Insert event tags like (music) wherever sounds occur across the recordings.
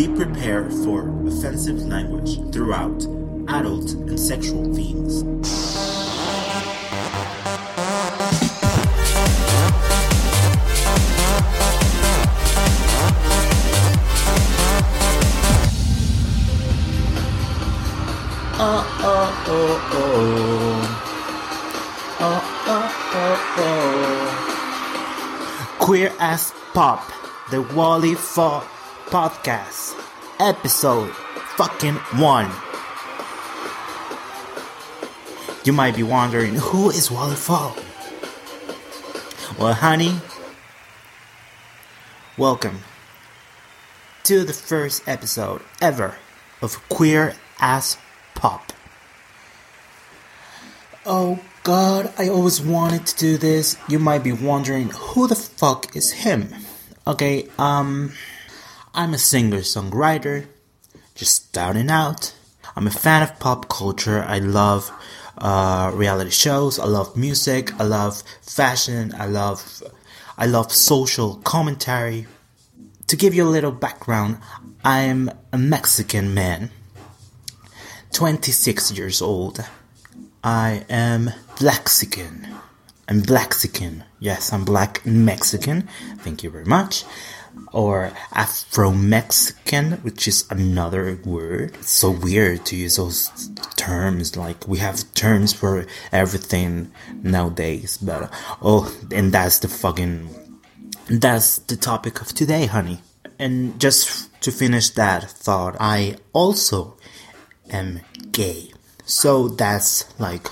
Be prepared for offensive language throughout adult and sexual themes. Oh, oh, oh, oh. Oh, oh, oh, oh. Queer as Pop, the Wally Fall Podcast, episode fucking one. You might be wondering, who is Wally Fall? Well, honey, welcome to the first episode ever of Queer as Pop. Oh god, I always wanted to do this. You might be wondering who the fuck is him? Okay, um, I'm a singer songwriter, just starting out. I'm a fan of pop culture. I love uh, reality shows. I love music. I love fashion. I love I love social commentary. To give you a little background, I'm a Mexican man, 26 years old. I am Blaxican. I'm Blaxican. Yes, I'm black Mexican. Thank you very much. Or Afro Mexican, which is another word. It's so weird to use those terms. Like, we have terms for everything nowadays. But, oh, and that's the fucking. That's the topic of today, honey. And just to finish that thought, I also am gay. So that's like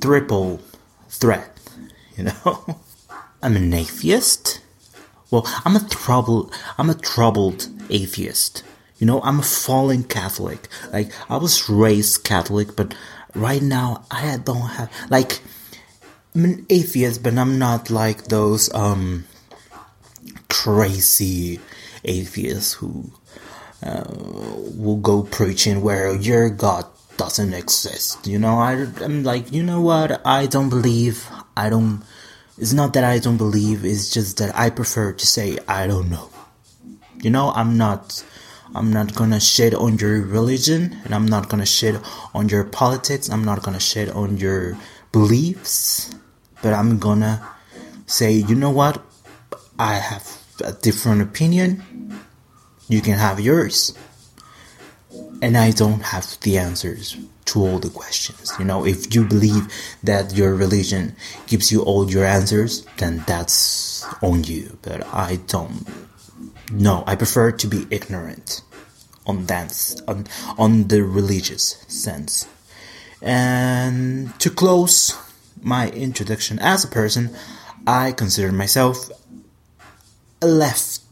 triple threat, you know? (laughs) I'm an atheist. Well, I'm a troubled I'm a troubled atheist. You know, I'm a fallen Catholic. Like I was raised Catholic, but right now I don't have like I'm an atheist, but I'm not like those um crazy atheists who uh, will go preaching where your God doesn't exist. You know, I, I'm like, you know what? I don't believe. I don't. It's not that I don't believe. It's just that I prefer to say I don't know. You know, I'm not. I'm not gonna shit on your religion, and I'm not gonna shit on your politics. I'm not gonna shit on your beliefs, but I'm gonna say, you know what? I have a different opinion. You can have yours and I don't have the answers to all the questions. You know, if you believe that your religion gives you all your answers, then that's on you. But I don't. No, I prefer to be ignorant on that on on the religious sense. And to close my introduction as a person, I consider myself a lefty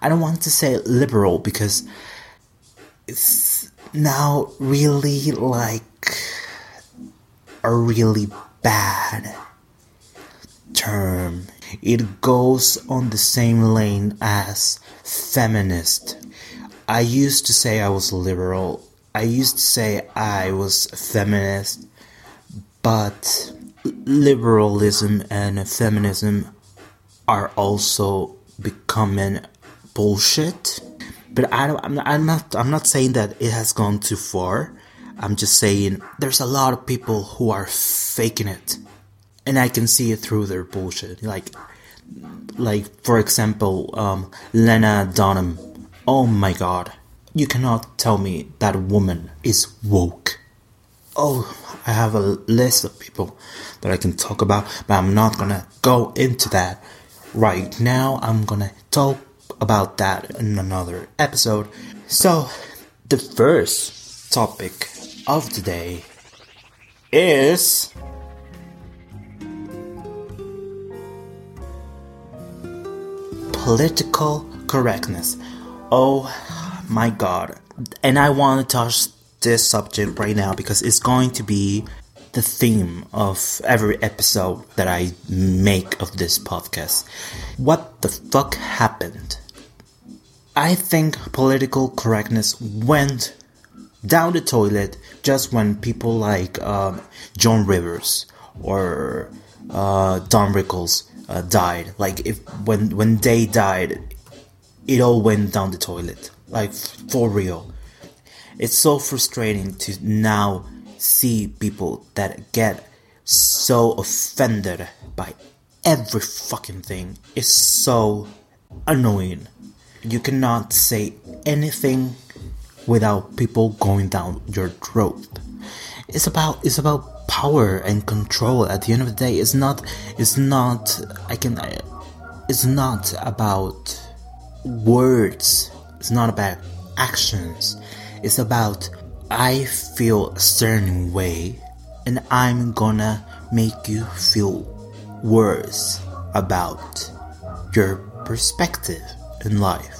I don't want to say liberal because it's now really like a really bad term. It goes on the same lane as feminist. I used to say I was liberal. I used to say I was feminist, but liberalism and feminism are also becoming bullshit. But I don't, I'm, not, I'm not, I'm not saying that it has gone too far. I'm just saying there's a lot of people who are faking it, and I can see it through their bullshit. Like, like for example, um, Lena Dunham. Oh my god, you cannot tell me that woman is woke. Oh, I have a list of people that I can talk about, but I'm not gonna go into that right now. I'm gonna talk about that in another episode. So, the first topic of today is political correctness. Oh my god. And I want to touch this subject right now because it's going to be the theme of every episode that I make of this podcast. What the fuck happened? I think political correctness went down the toilet just when people like um, Joan Rivers or uh, Don Rickles uh, died. Like if when when they died, it all went down the toilet. Like, for real. It's so frustrating to now see people that get so offended by every fucking thing. It's so annoying. You cannot say anything without people going down your throat. It's about it's about power and control. At the end of the day, it's not it's not I can it's not about words. It's not about actions. It's about I feel a certain way and I'm gonna make you feel worse about your perspective in life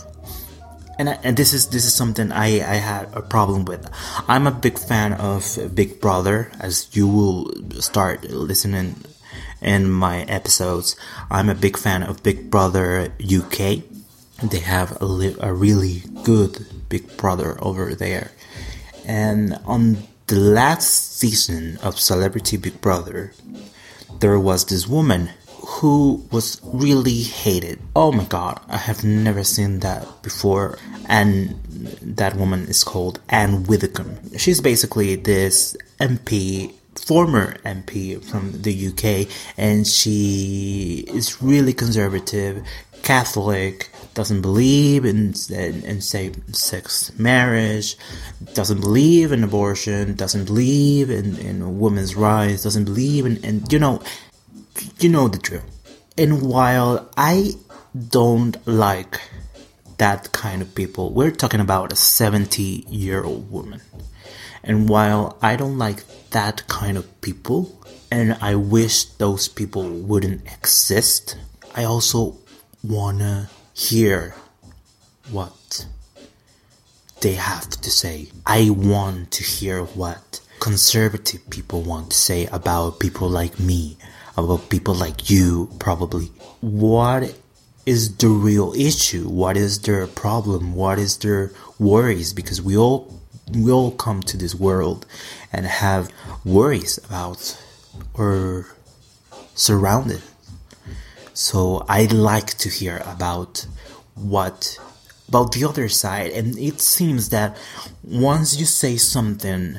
and and this is this is something I I had a problem with. I'm a big fan of Big Brother, as you will start listening in my episodes. I'm a big fan of Big Brother UK. They have a, li- a really good Big Brother over there, and on the last season of Celebrity Big Brother, there was this woman who was really hated. Oh my god, I have never seen that before. And that woman is called Ann Widdecombe. She's basically this MP, former MP from the UK, and she is really conservative, Catholic, doesn't believe in, in, in same-sex marriage, doesn't believe in abortion, doesn't believe in, in women's rights, doesn't believe in, in you know, you know the drill. And while I don't like that kind of people, we're talking about a 70 year old woman. And while I don't like that kind of people, and I wish those people wouldn't exist, I also wanna hear what they have to say. I want to hear what conservative people want to say about people like me, about people like you, probably. What is the real issue? What is their problem? What is their worries? Because we all we all come to this world and have worries about or surrounded. So I'd like to hear about what about the other side and it seems that once you say something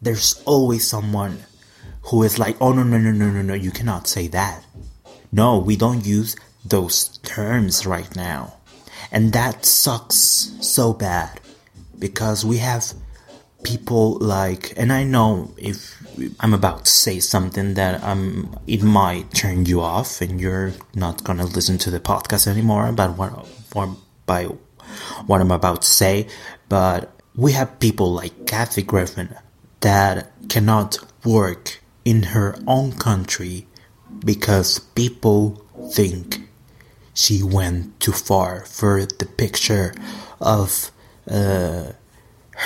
there's always someone who is like, oh no, no, no, no, no, no, you cannot say that. No, we don't use those terms right now. And that sucks so bad because we have people like, and I know if I'm about to say something that um it might turn you off and you're not gonna listen to the podcast anymore about what, what by what I'm about to say, but we have people like Kathy Griffin that cannot work in her own country because people think she went too far for the picture of uh,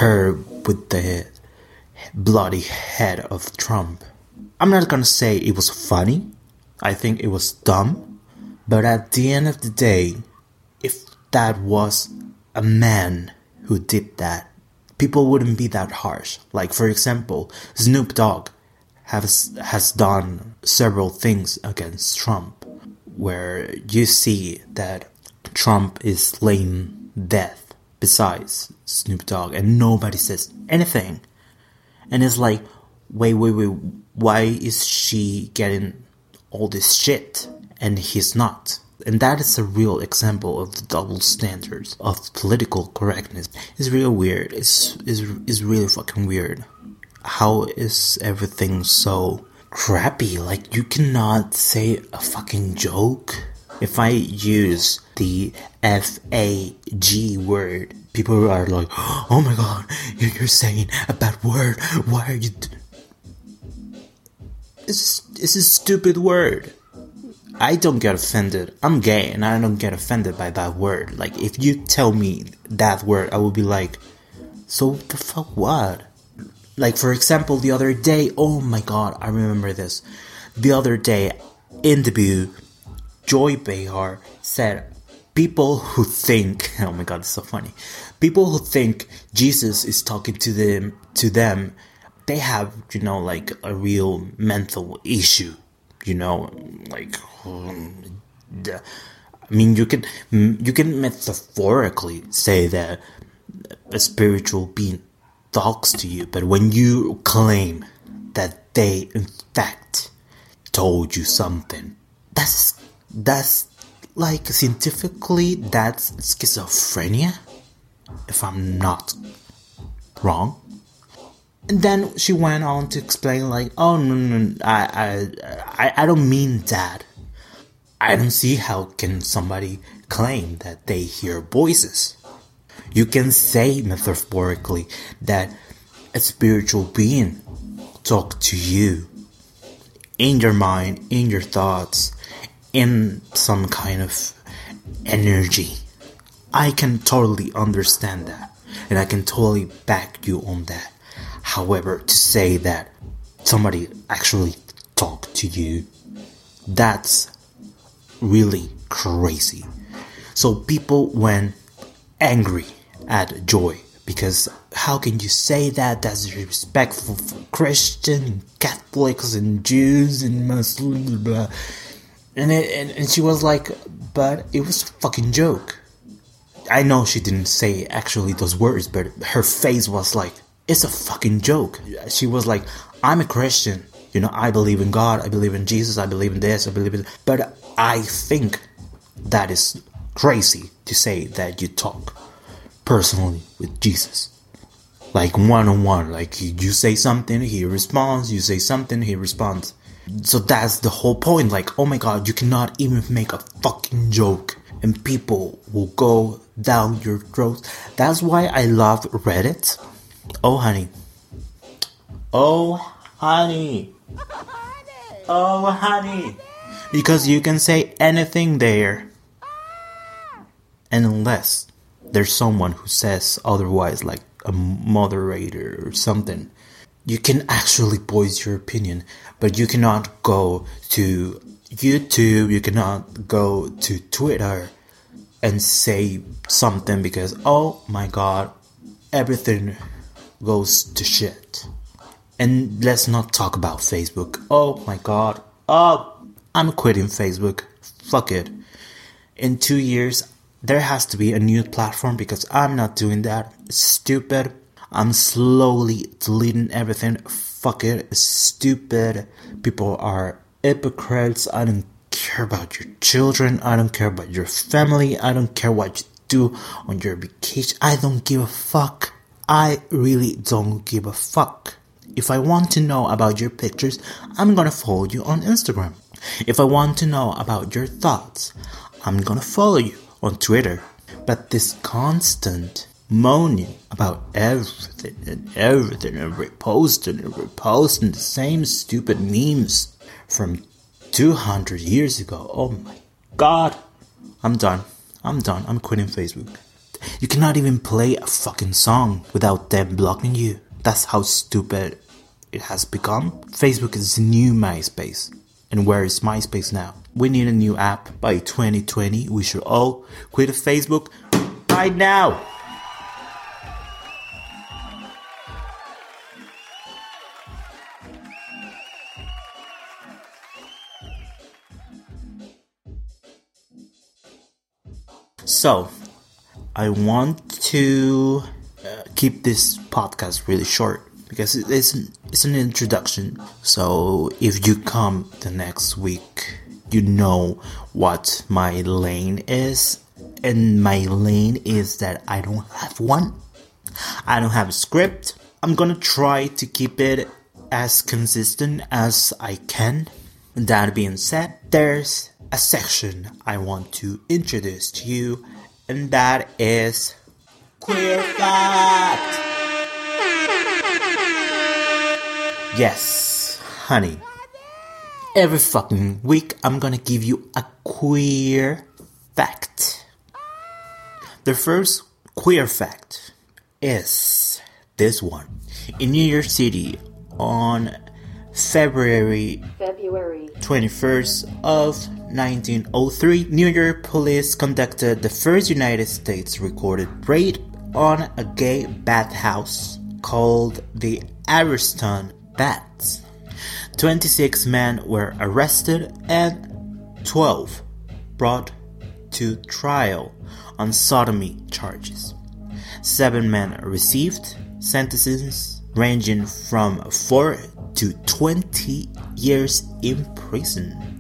her with the bloody head of Trump. I'm not gonna say it was funny, I think it was dumb, but at the end of the day, if that was a man who did that, people wouldn't be that harsh. Like, for example, Snoop Dogg has has done several things against Trump, where you see that Trump is laying death besides Snoop Dogg, and nobody says anything, and it's like, wait, wait, wait, why is she getting all this shit and he's not? And that is a real example of the double standards of political correctness. It's real weird. It's, it's, it's really fucking weird how is everything so crappy? Like, you cannot say a fucking joke. If I use the F A G word, people are like, oh my god, you're saying a bad word. Why are you. It's, it's a stupid word. I don't get offended. I'm gay and I don't get offended by that word. Like, if you tell me that word, I will be like, so the fuck what? Like, for example, the other day, oh my god, I remember this. The other day, in the View, Joy Behar said, People who think, (laughs) oh my god, it's so funny. People who think Jesus is talking to them, to them, they have, you know, like a real mental issue, you know, like, (sighs) I mean, you can you can metaphorically say that a spiritual being talks to you, but when you claim that they in fact told you something, that's that's like scientifically that's schizophrenia, if I'm not wrong. And then she went on to explain, like, oh no, no, no I, I, I, I don't mean that. I don't see how can somebody claim that they hear voices. You can say metaphorically that a spiritual being talk to you in your mind, in your thoughts, in some kind of energy. I can totally understand that and I can totally back you on that. However, to say that somebody actually talked to you, that's really crazy. So people went angry at Joy because how can you say that? That's disrespectful for Christian, Catholics, and Jews and Muslims. Blah. And, it, and and she was like, but it was a fucking joke. I know she didn't say actually those words, but her face was like, it's a fucking joke. She was like, I'm a Christian. You know, I believe in God, I believe in Jesus, I believe in this, I believe in. But I think that is crazy to say that you talk personally with Jesus. Like one on one. Like you say something, he responds, you say something, he responds. So that's the whole point. Like, oh my god, you cannot even make a fucking joke and people will go down your throat. That's why I love Reddit. Oh, honey. Oh, honey. (laughs) Oh, honey. Because you can say anything there. And unless there's someone who says otherwise, like a moderator or something, you can actually voice your opinion, but you cannot go to YouTube, you cannot go to Twitter and say something because, oh my god, everything goes to shit. And let's not talk about Facebook. Oh my god. Oh, I'm quitting Facebook. Fuck it. In two years, there has to be a new platform because I'm not doing that. Stupid. I'm slowly deleting everything. Fuck it. Stupid. People are hypocrites. I don't care about your children. I don't care about your family. I don't care what you do on your vacation. I don't give a fuck. I really don't give a fuck. If I want to know about your pictures, I'm gonna follow you on Instagram. If I want to know about your thoughts, I'm gonna follow you on Twitter. But this constant moaning about everything and everything and reposting and reposting the same stupid memes from 200 years ago. Oh my god. I'm done. I'm done. I'm quitting Facebook. You cannot even play a fucking song without them blocking you. That's how stupid it has become. Facebook is the new MySpace. And where is MySpace now? We need a new app by 2020. We should all quit Facebook right now. So, I want to uh, keep this podcast really short because it's it's an introduction. So if you come the next week, you know what my lane is, and my lane is that I don't have one. I don't have a script. I'm gonna try to keep it as consistent as I can. That being said, there's a section I want to introduce to you, and that is Queer Fact! Yes, honey. Every fucking week, I'm gonna give you a queer fact. The first queer fact is this one. In New York City, on February February 21st of 1903, New York police conducted the first United States recorded raid on a gay bathhouse called the Ariston Baths. 26 men were arrested and 12 brought to trial on sodomy charges. Seven men received sentences ranging from 4 to 20 years in prison.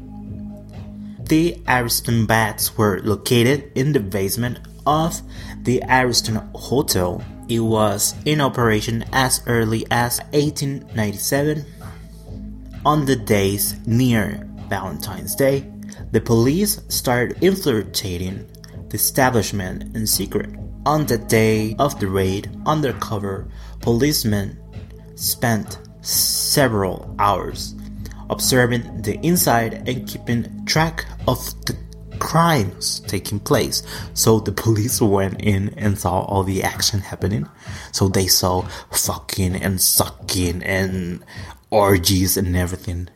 The Ariston baths were located in the basement of the Ariston Hotel. It was in operation as early as 1897. On the days near Valentine's Day, the police started infiltrating the establishment in secret. On the day of the raid, undercover policemen spent several hours observing the inside and keeping track of the crimes taking place. So the police went in and saw all the action happening. So they saw fucking and sucking and orgies and everything.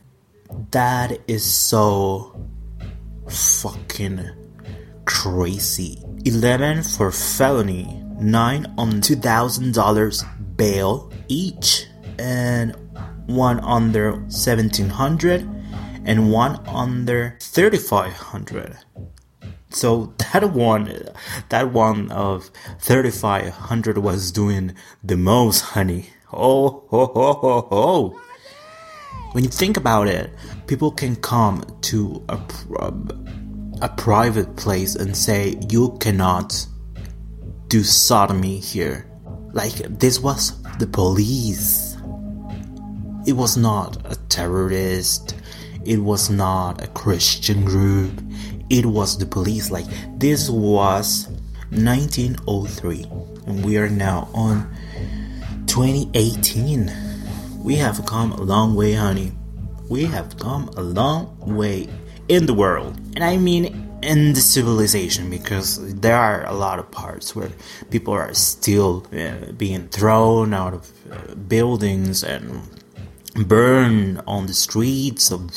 That is so fucking crazy. 11 for felony, 9 on $2,000 bail each, and one under 1700 and one under 3500 so that one that one of 3500 was doing the most honey oh ho ho ho ho when you think about it people can come to a, a private place and say you cannot do sodomy here like this was the police it was not a terrorist it was not a Christian group. It was the police. Like, this was 1903. And we are now on 2018. We have come a long way, honey. We have come a long way in the world. And I mean in the civilization because there are a lot of parts where people are still uh, being thrown out of uh, buildings and burned on the streets of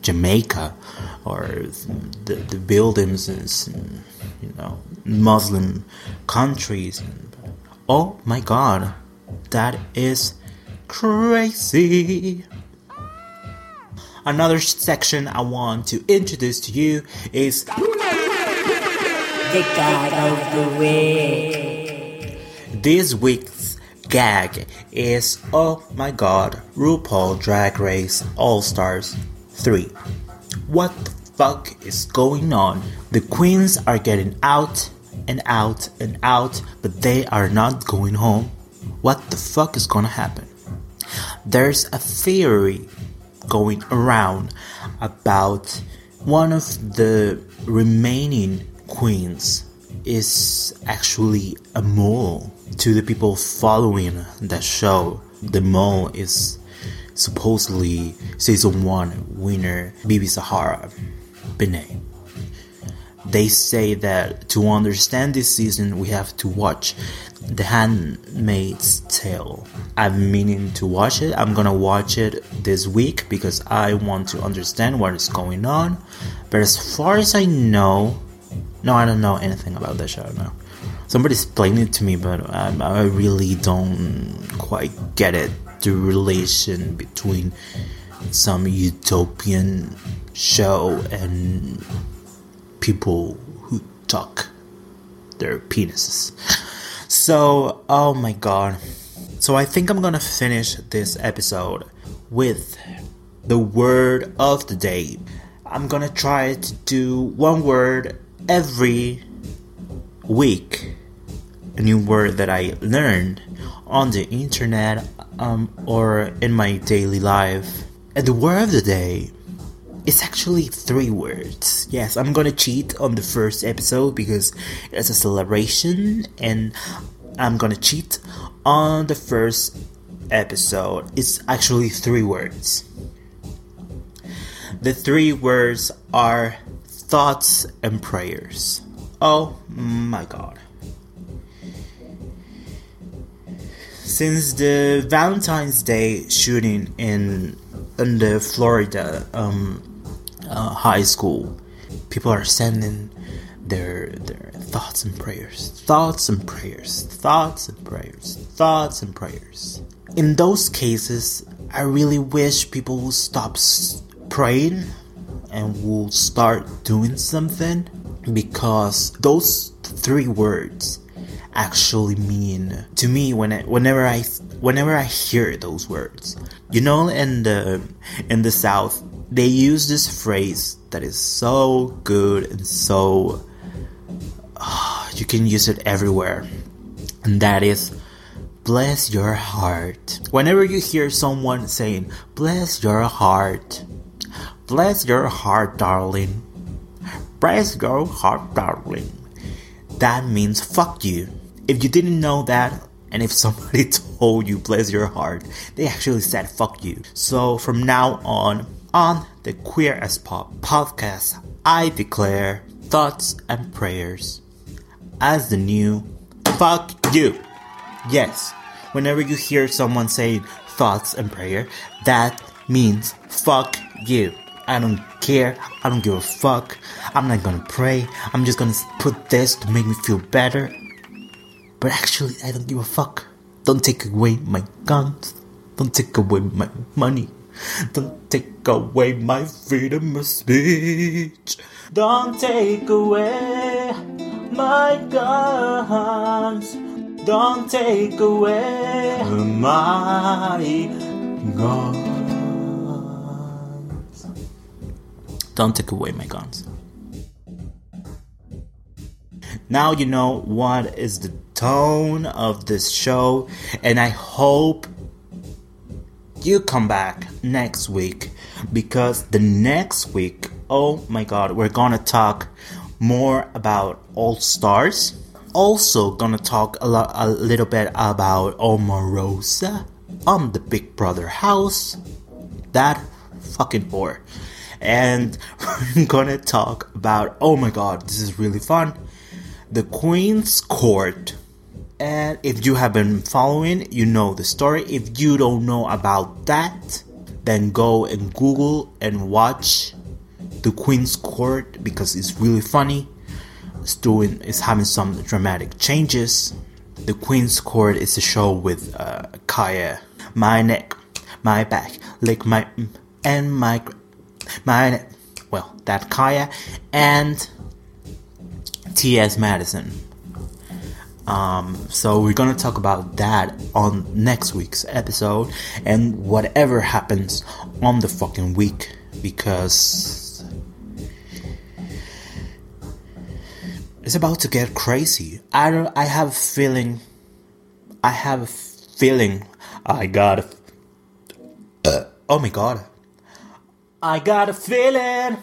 Jamaica or the, the buildings in you know Muslim countries. Oh my God, that is crazy. Another section I want to introduce to you is the gag of the week. This week's gag is oh my god, RuPaul Drag Race All Stars 3. What the fuck is going on? The queens are getting out and out and out, but they are not going home. What the fuck is gonna happen? There's a theory going around about one of the remaining queens is actually a mole to the people following the show. The mole is supposedly season 1 winner BeBe Zahara Benet. They say that to understand this season we have to watch The Handmaid's Tale. Been meaning to watch it. I'm gonna watch it this week because I want to understand what is going on. But as far as I know, no, I don't know anything about the show. No, somebody explained it to me, but I really don't quite get it the relation between some utopian show and people who talk their penises. So, oh my god. So, I think I'm gonna finish this episode with the word of the day. I'm gonna try to do one word every week, a new word that I learned on the internet um, or in my daily life. And the word of the day is actually three words. Yes, I'm gonna cheat on the first episode because it's a celebration, and I'm gonna cheat on the first episode. It's actually three words. The three words are thoughts and prayers. Oh my god. since the Valentine's Day shooting in in the Florida um, uh, high school, people are sending their their thoughts and prayers, thoughts and prayers, thoughts and prayers, thoughts and prayers. In those cases, I really wish people will stop praying and will start doing something because those three words actually mean to me when I, whenever I whenever I hear those words. You know, in the in the South, they use this phrase that is so good and so (sighs) you can use it everywhere, and that is bless your heart. Whenever you hear someone saying bless your heart, bless your heart, darling. Bless your heart, darling. That means fuck you. If you didn't know that, and if somebody (laughs) told you bless your heart, they actually said fuck you. So from now on, on the Queer as Pop podcast, I declare thoughts and prayers as the new fuck you. Yes, whenever you hear someone say thoughts and prayer, that means fuck you. I don't care. I don't give a fuck. I'm not gonna pray. I'm just gonna put this to make me feel better. But actually, I don't give a fuck. Don't take away my guns. Don't take away my money. Don't take away my freedom of speech. Don't take away my guns. Don't take away my guns. Don't take away my guns. Now you know what is the tone of this show, and I hope you come back next week because the next week, oh my god, we're gonna talk more about All Stars. Also, gonna talk a, lot, a little bit about Omarosa on the Big Brother house. That fucking whore. And (laughs) we're gonna talk about oh my god, this is really fun. The Queen's Court and if you have been following, you know the story. If you don't know about that, then go and Google and watch The Queen's Court because it's really funny. It's doing it's having some dramatic changes. The Queen's Court is a show with uh, Khia, my neck, my back, lick my and my my. Well, that Khia and T.S. Madison um, so we're gonna talk about that on next week's episode and whatever happens on the fucking week because it's about to get crazy. I don't. I have a feeling. I have a feeling. I got. A, uh, oh my god. I got a feeling.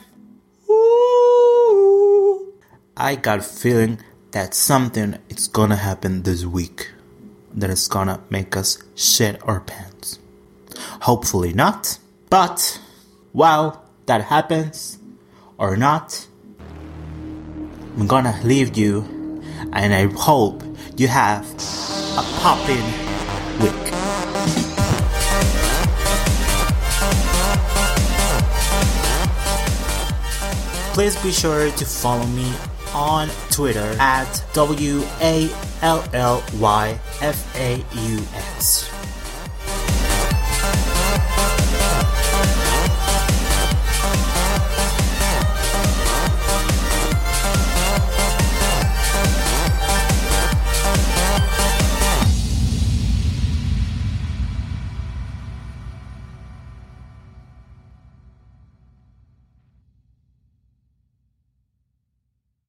Ooh. I got a feeling that something is gonna happen this week that is gonna make us shit our pants. Hopefully not, but while that happens or not, I'm gonna leave you and I hope you have a popping week. Please be sure to follow me on Twitter at W A L L Y F A U S.